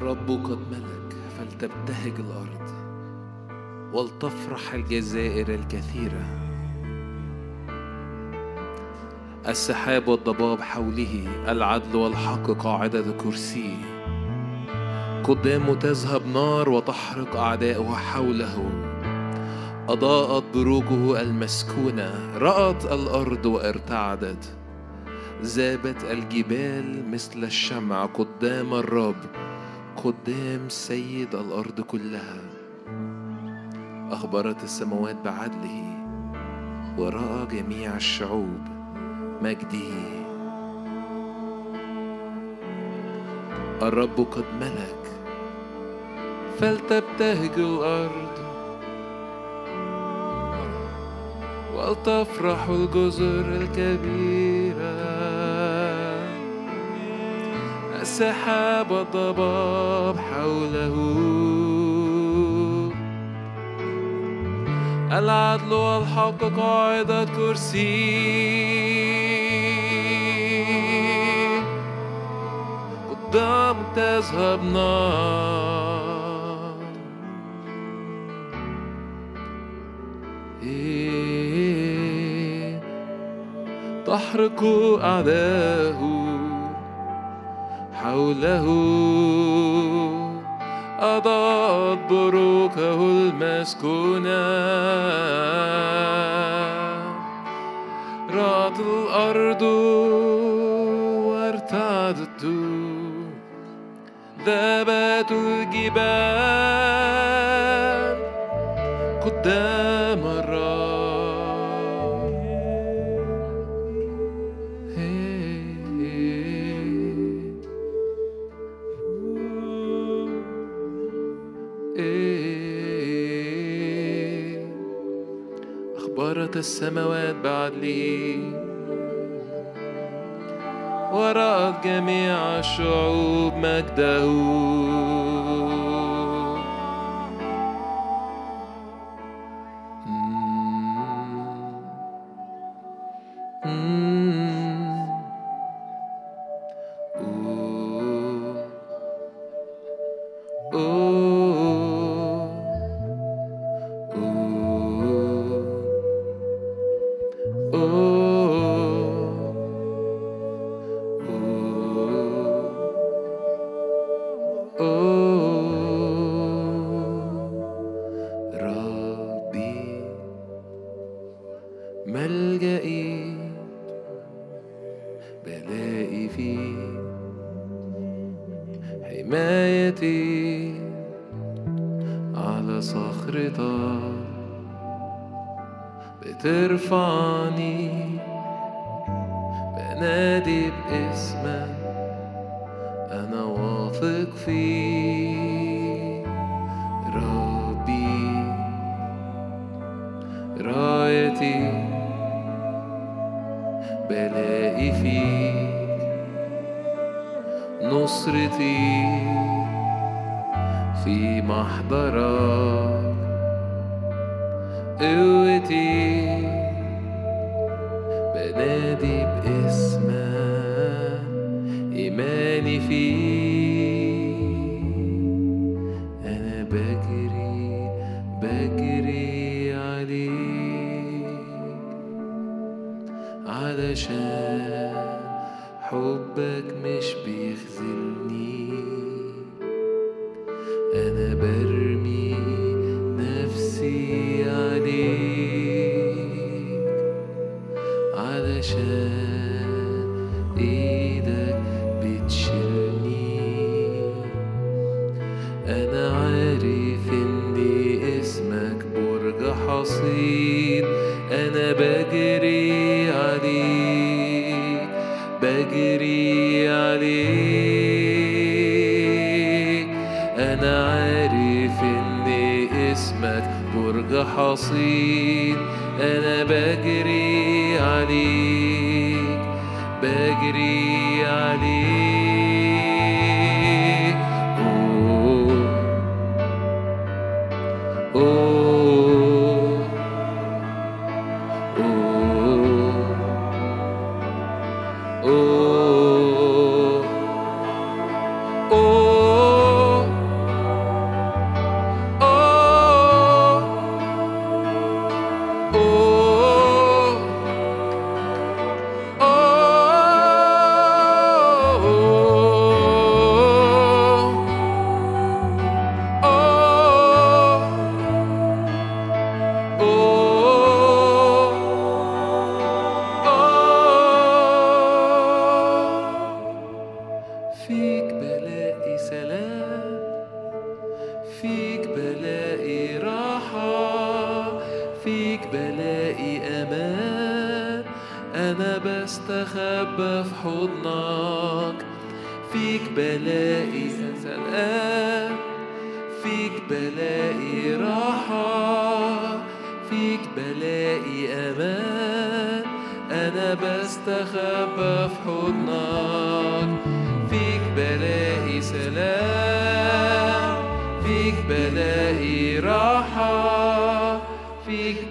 الرب قد ملك فلتبتهج الأرض ولتفرح الجزائر الكثيرة. السحاب والضباب حوله العدل والحق قاعدة كرسيه قدامه تذهب نار وتحرق أعداؤه حوله. أضاءت بروجه المسكونة رأت الأرض وارتعدت. ذابت الجبال مثل الشمع قدام الرب قدام سيد الأرض كلها. أخبرت السماوات بعدله ورأى جميع الشعوب مجده. الرب قد ملك فلتبتهج الأرض ولتفرح الجزر الكبيرة. السحاب والضباب حوله. العدل والحق قاعدة كرسي قدام تذهب نار. إيه. تحرق أعداه حوله. أضاءت بروكه المسكونة. رأت الأرض وارتعدت. ذابت الجبال قدام. السماوات بعدلي ورأت جميع الشعوب مجده. بنادي باسمك إيماني فيك بلاقي أمان. أنا بستخبى في حضنك. فيك بلاقي سلام فيك بلاقي راحة. فيك بلاقي أمان. أنا بستخبى في حضنك. فيك بلاقي سلام. فيك بلاقي راحة.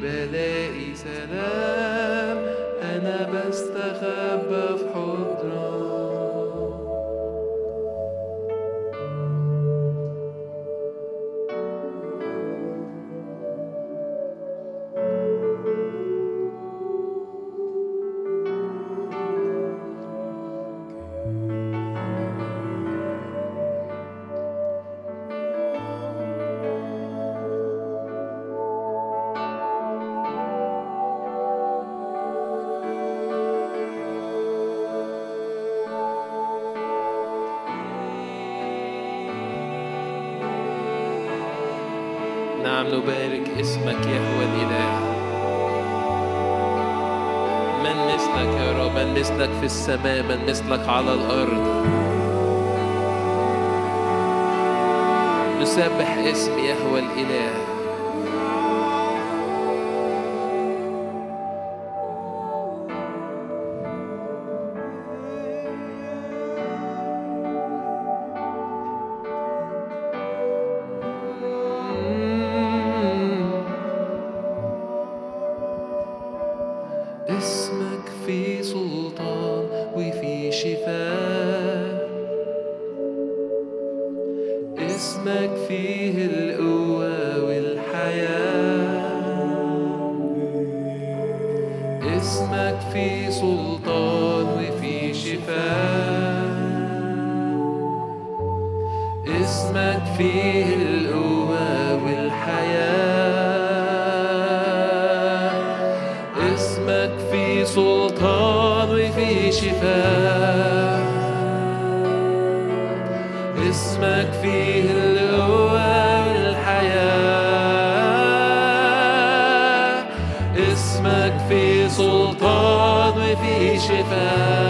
بلاقي سلام. أنا بستخبى في السماء من مثلك على الأرض. نسبح اسم يهوى الإله. اسمك فيه سلطان وفي شفاء. اسمك فيه القوة والحياة. اسمك فيه سلطان وفي شفاء. اسمك فيه شفاء.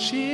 she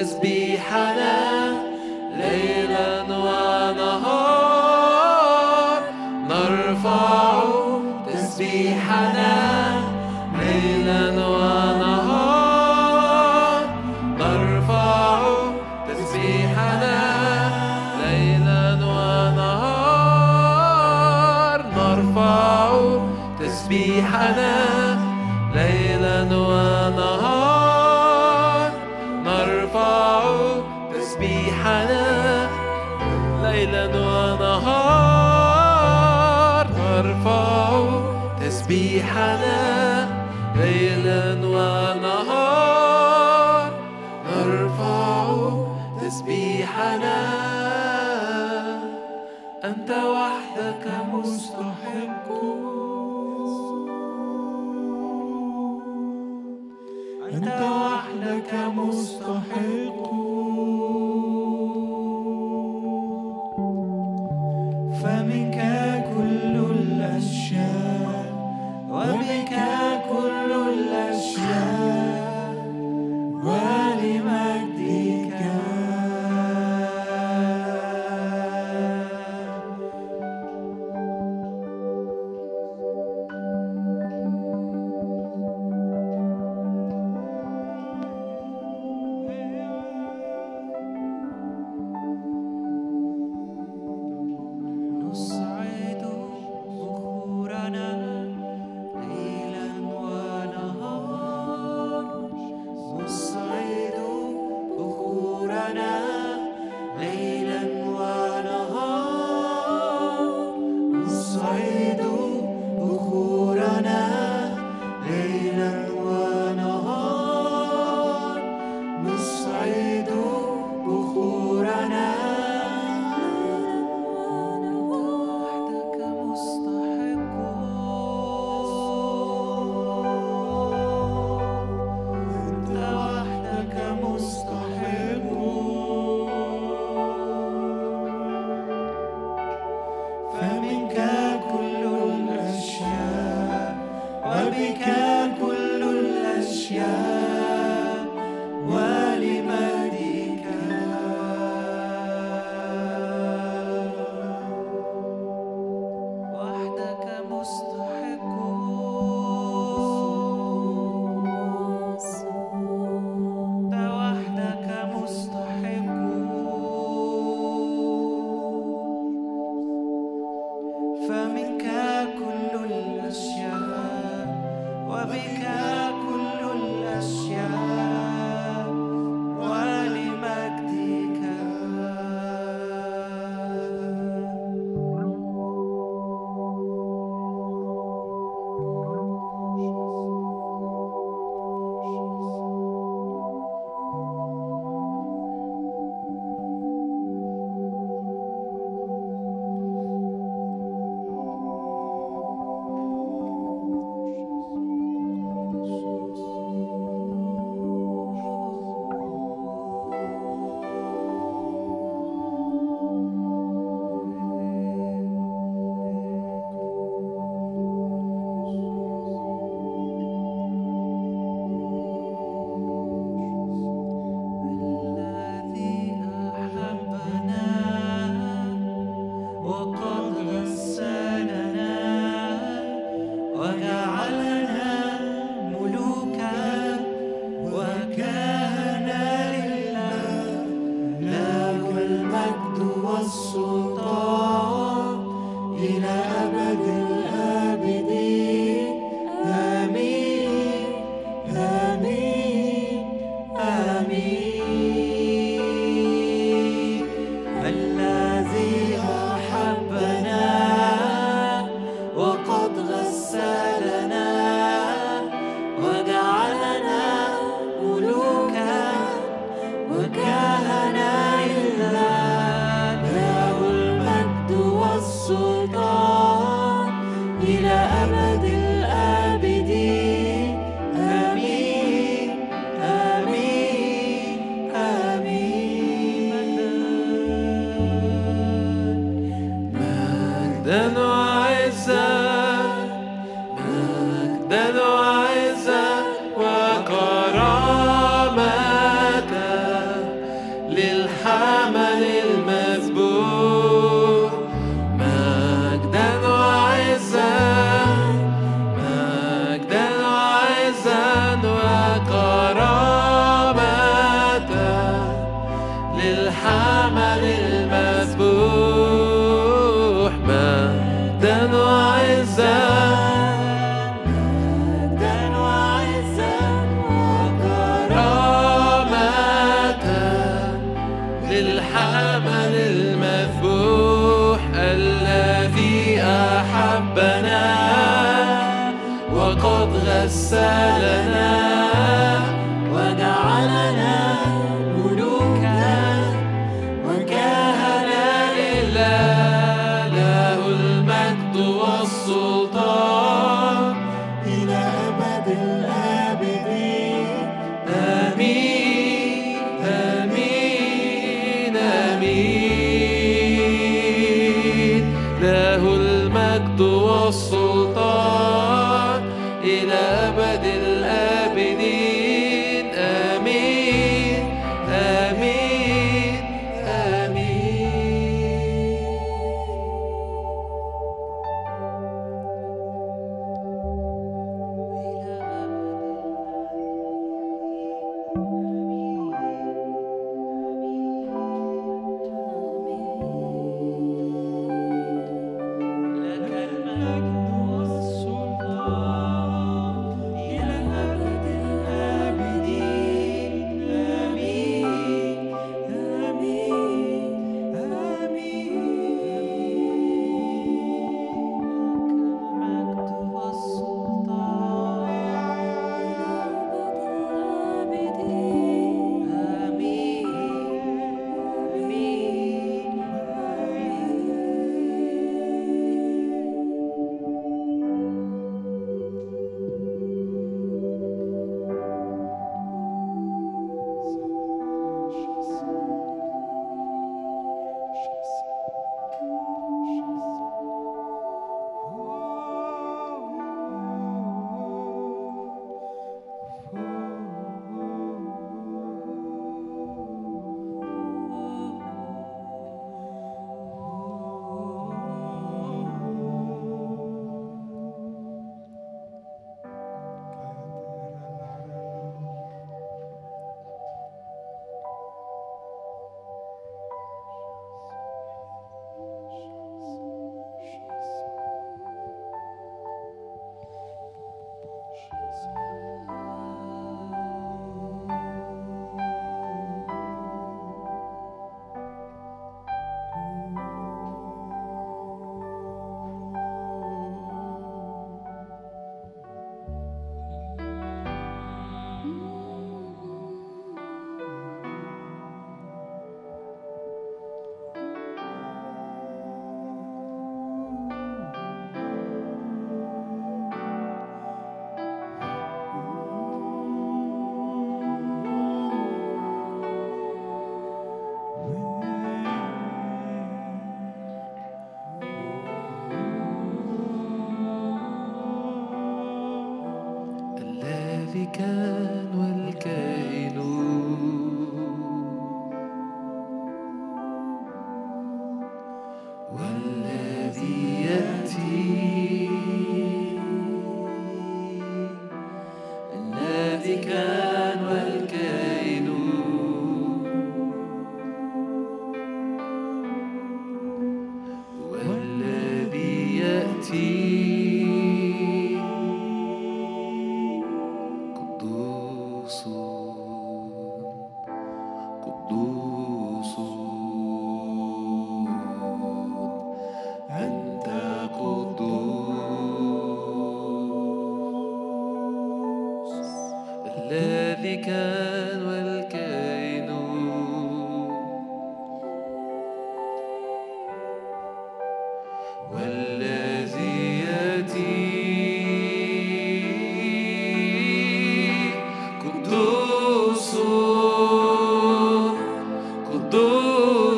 تسبيحنا ليلا ونهار. نرفع تسبيحنا ليلا ونهار. نرفع تسبيحنا ليلا ونهار. نرفع تسبيحنا والسلطان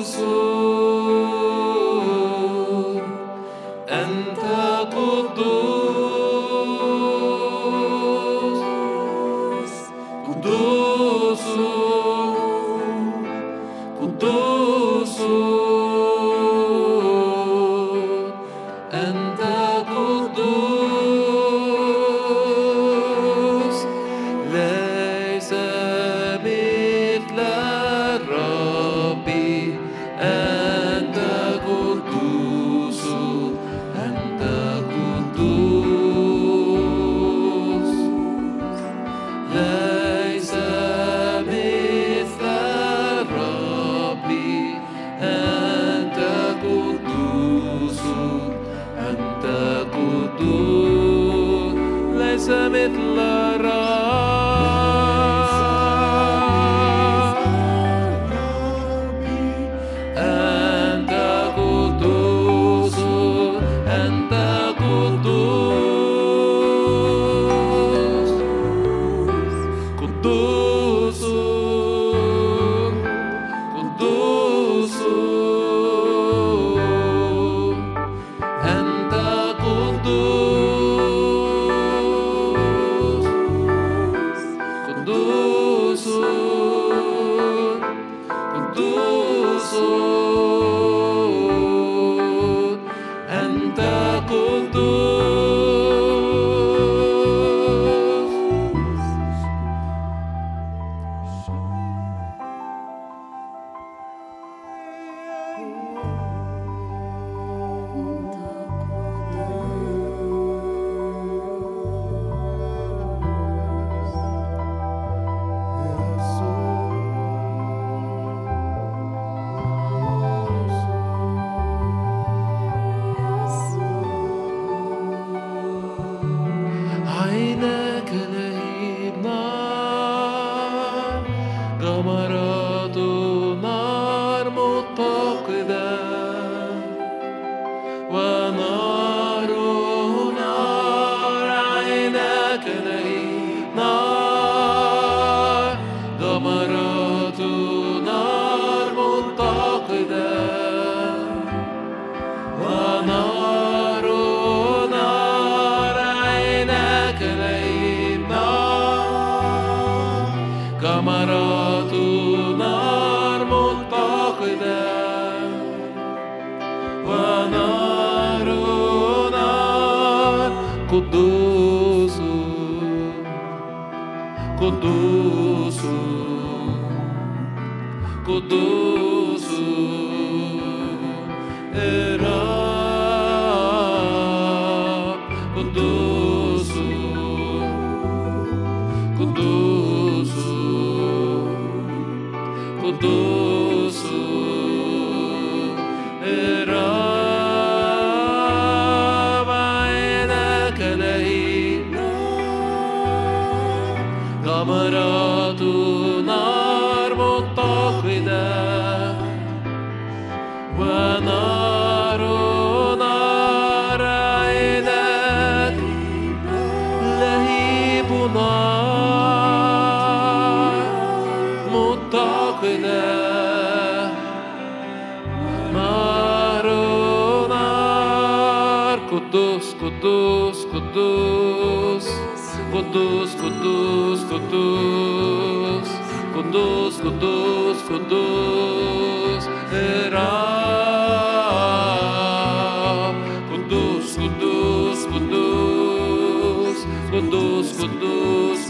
قدوس أنت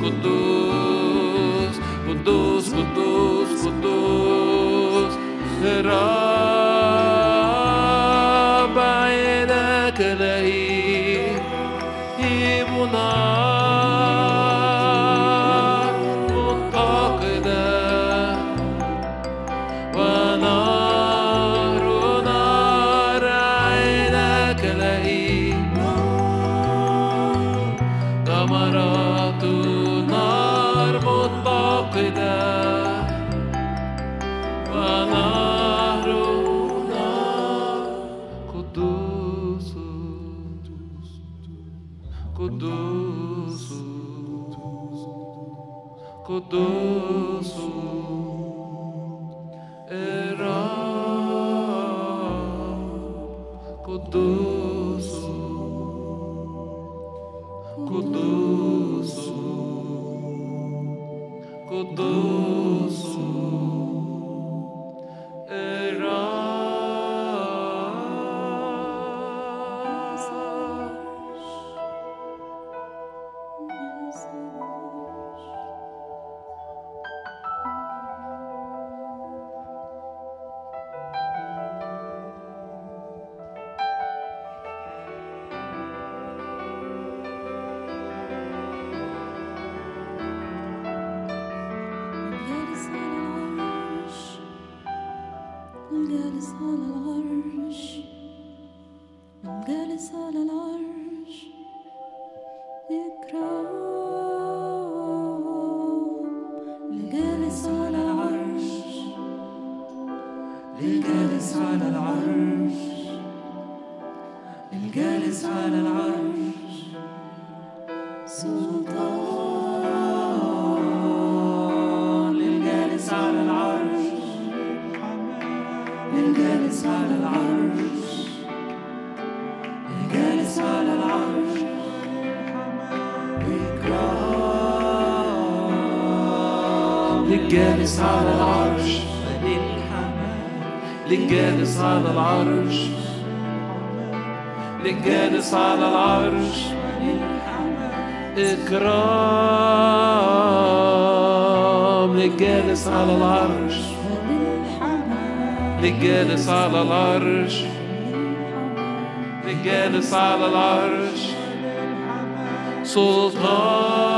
قدوس قدوس قدوس قدوس قدوس الجالس على العرش. الجالس على العرش. سلطان. للجالس على العرش. للجالس على العرش. الجالس على العرش. إكرام للجالس على العرش. للجالس على العرش. للجالس على العرش. إكرام. للجالس على العرش. للجالس على العرش. للجالس على العرش. سلطان.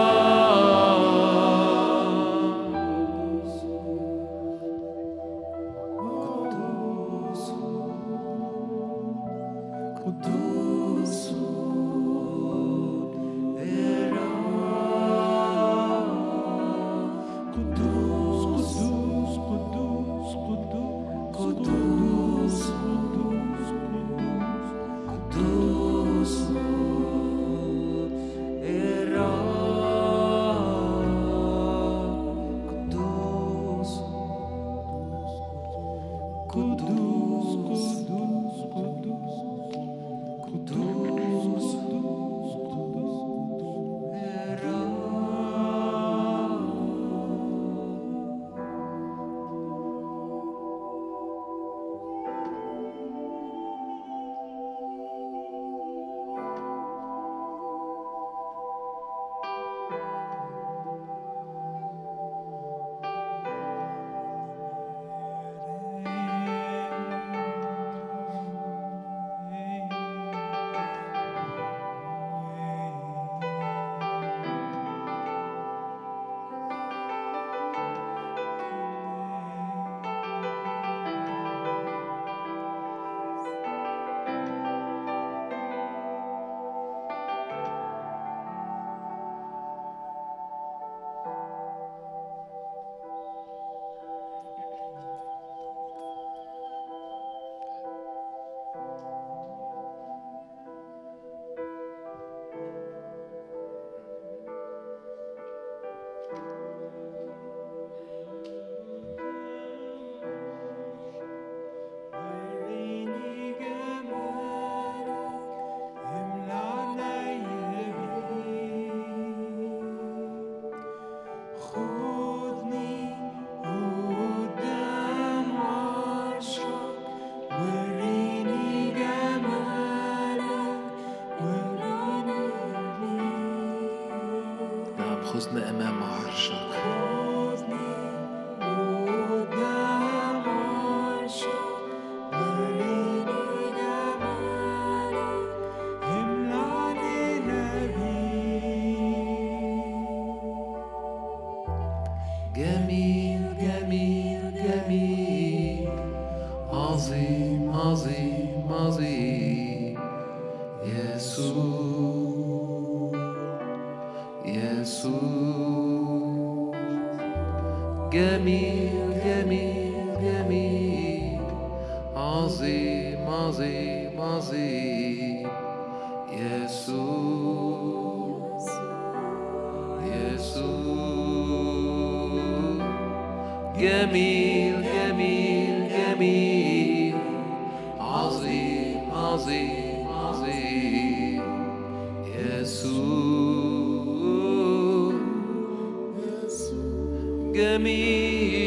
جميل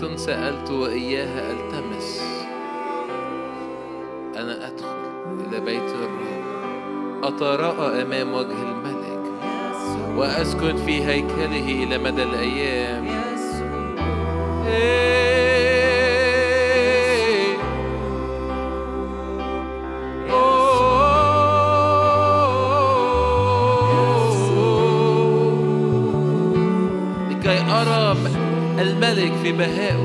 واحدة سألت وإياها ألتمس. أنا أدخل إلى بيت الرب. أتراءى أمام وجه الملك. وأسكن في هيكله إلى مدى الأيام. الملك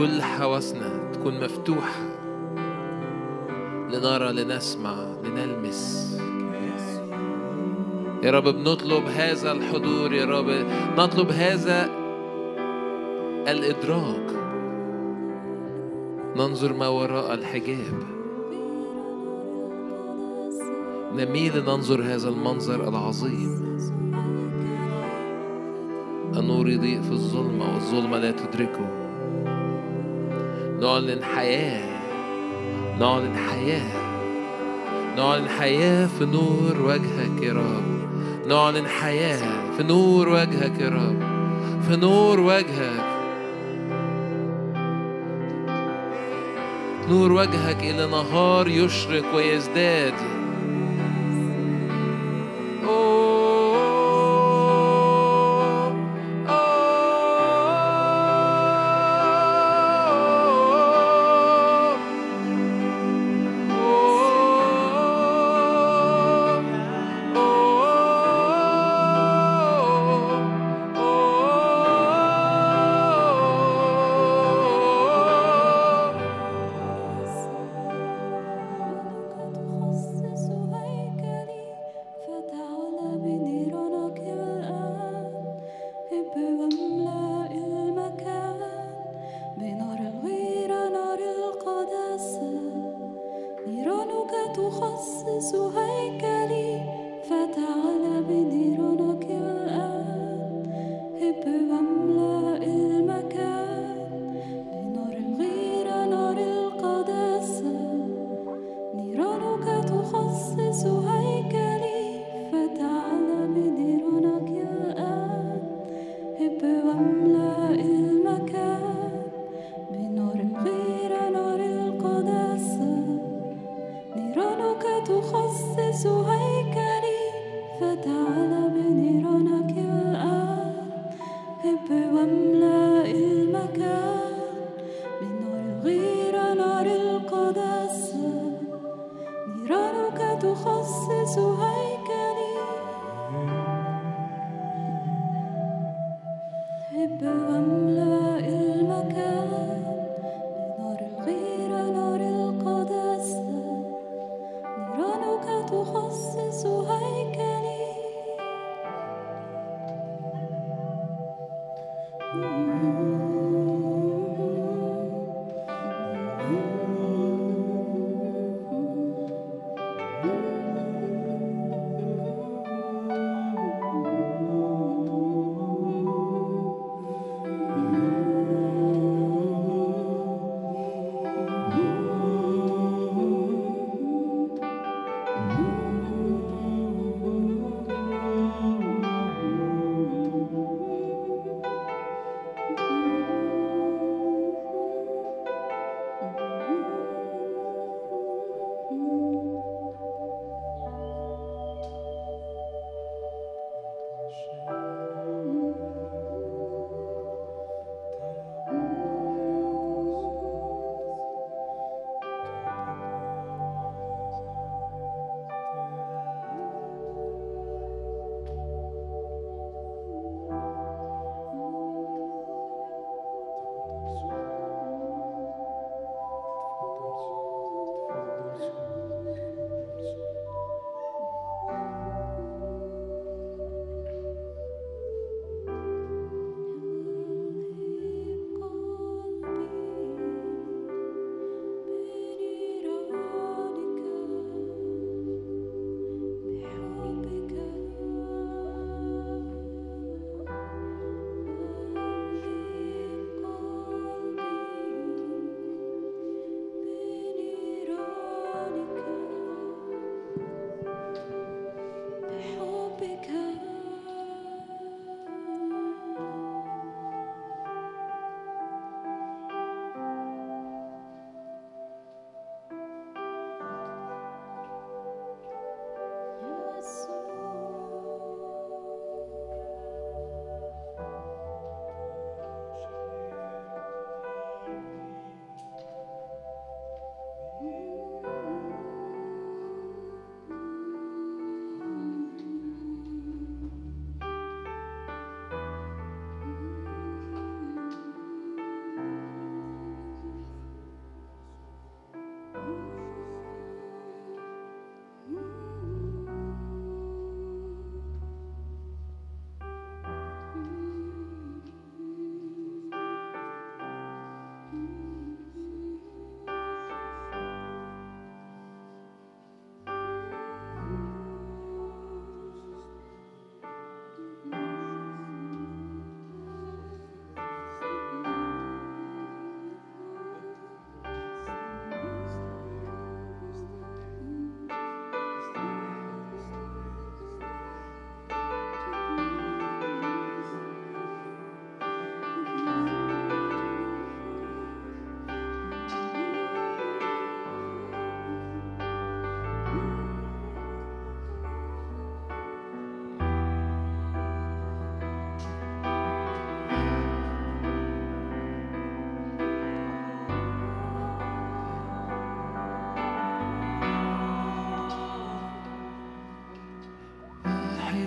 كل حواسنا تكون مفتوحة. لنرى لنسمع لنلمس. يا رب بنطلب هذا الحضور. يا رب نطلب هذا الإدراك. ننظر ما وراء الحجاب. نميل ننظر هذا المنظر العظيم. النور يضيء في الظلمة والظلمة لا تدركه. نعلن حياة نعلن حياة نعلن حياة في نور وجهك يا رب. نعلن حياة في نور وجهك يا رب. في نور وجهك. نور وجهك إلى نهار يشرق ويزداد.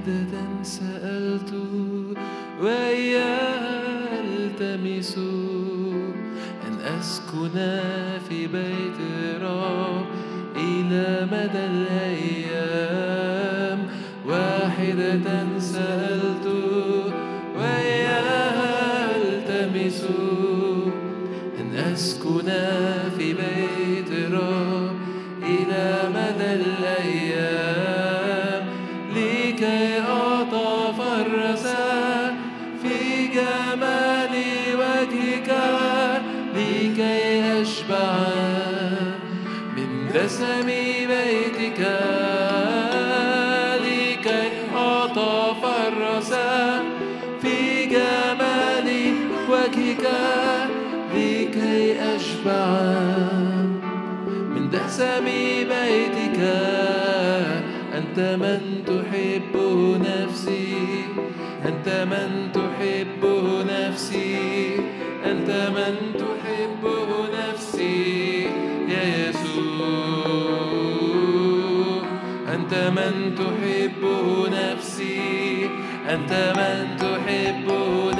واحدة سألت وإياها دسم بيتك أنت من تحب نفسي أنت من تحب نفسي أنت من تحب نفسي يا يسوع. أنت من تحب نفسي أنت من تحب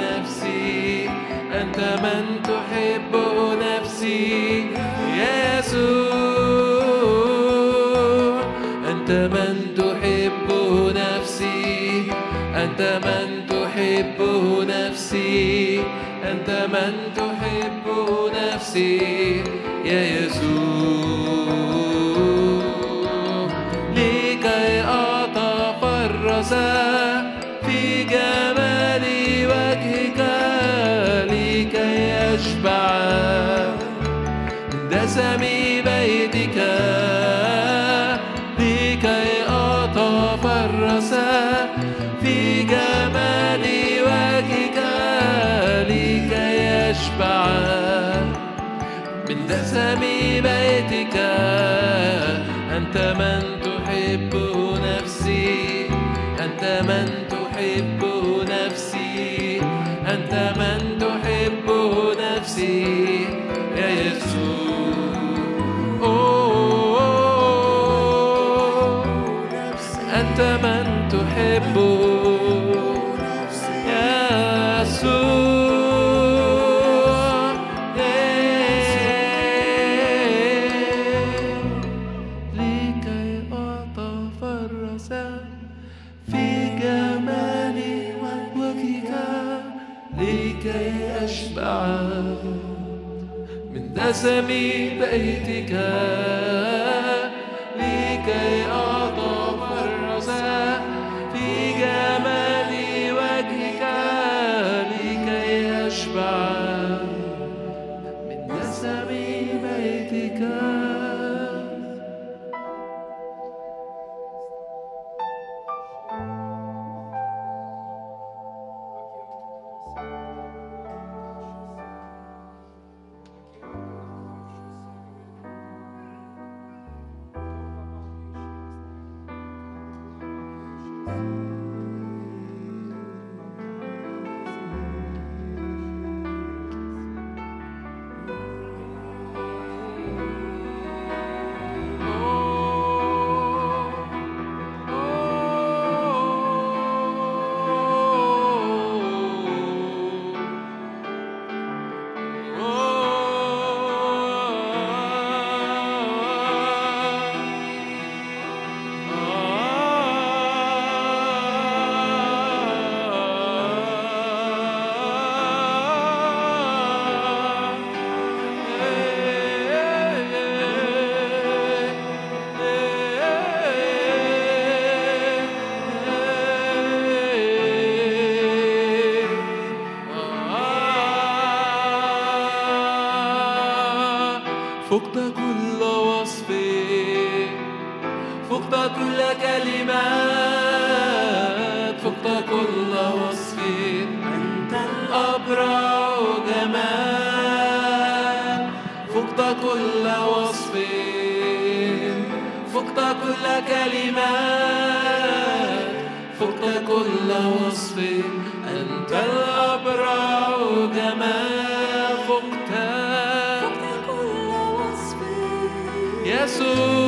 نفسي أنت من تحب نفسي. أنت من تحب نفسي أنت من تحب نفسي أنت من تحب نفسي. يا يسوع. بيتك أنت من تحب نفسي أنت من تحب نفسي أنت من تحب نفسي يا يسوع. أنت من تحب نفسي Heiliger. Jesus.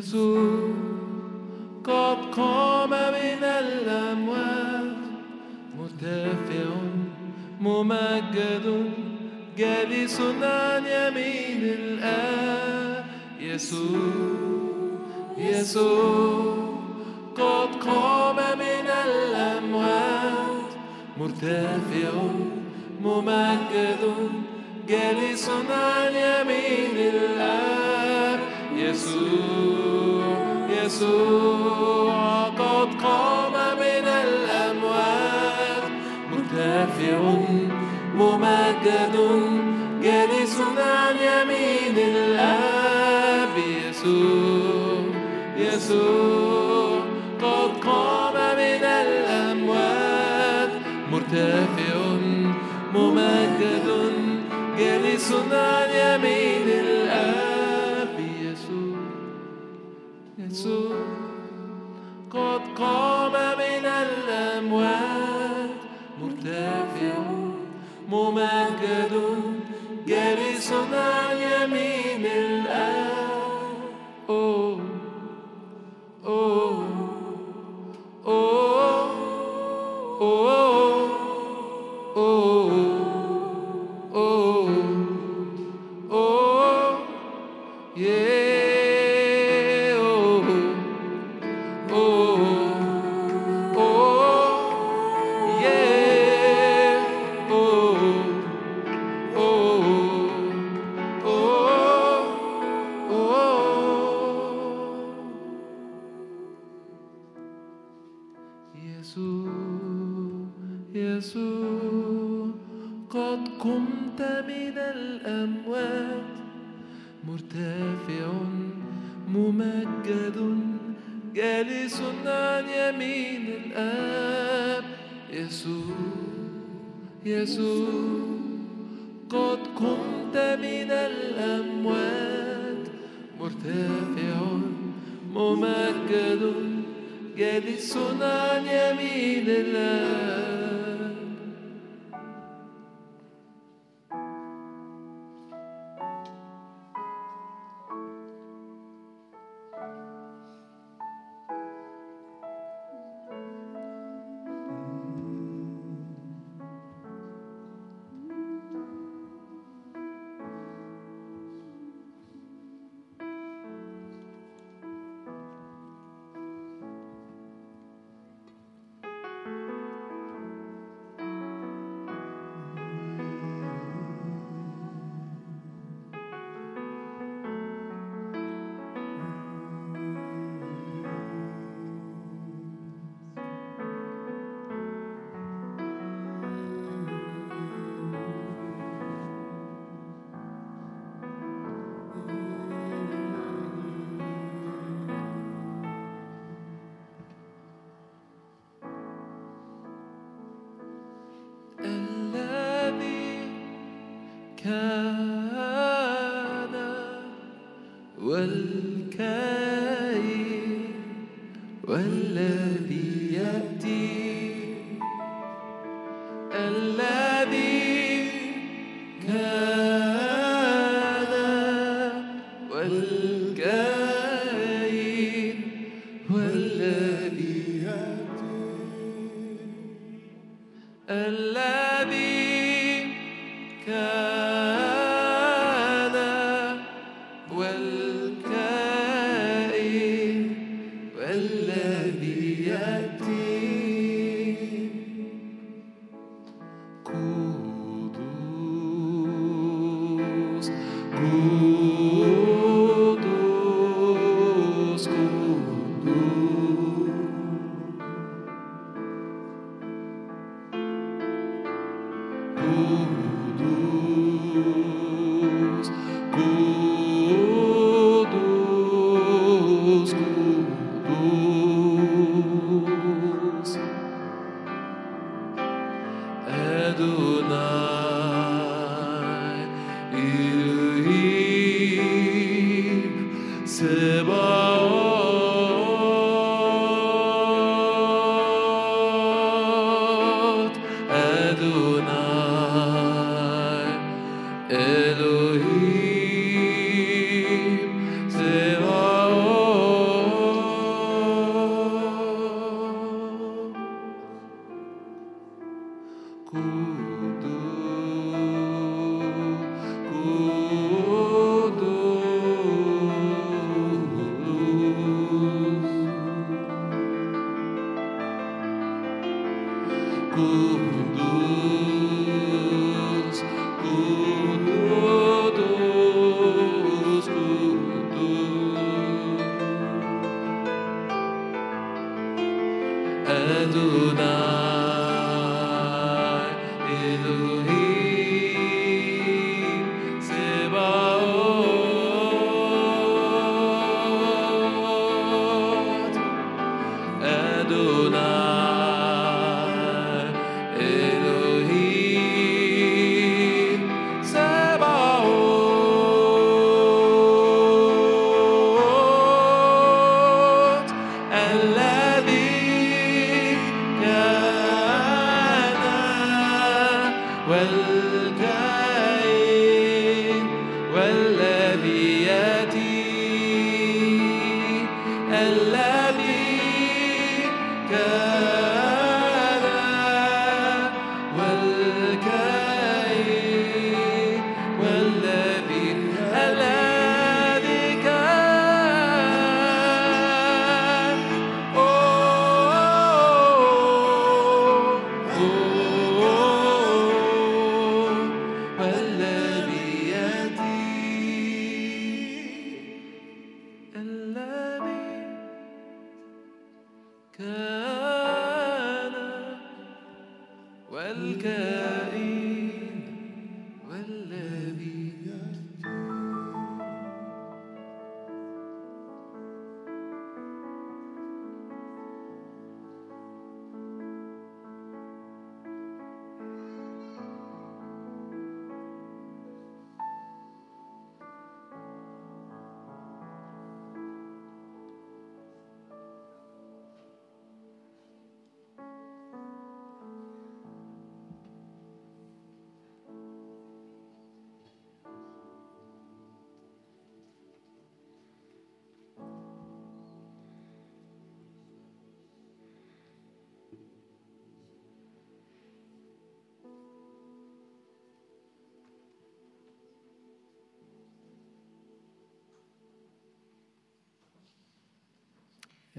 يسوع قد قام من الأموات مرتفع ممجد جالس عن يمين الآب يسوع يسوع قد قام من الأموات مرتفع ممجد جالس عن يمين الآب مرتفع ممجد جالس عن يمين ممجد جالس عن قد قمت من الأموات مرتفع ممجد جالس عن يمين الآب. يسوع يسوع قد قمت من الأموات مرتفع ممجد جالس عن يمين الآب. بك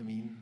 I mean,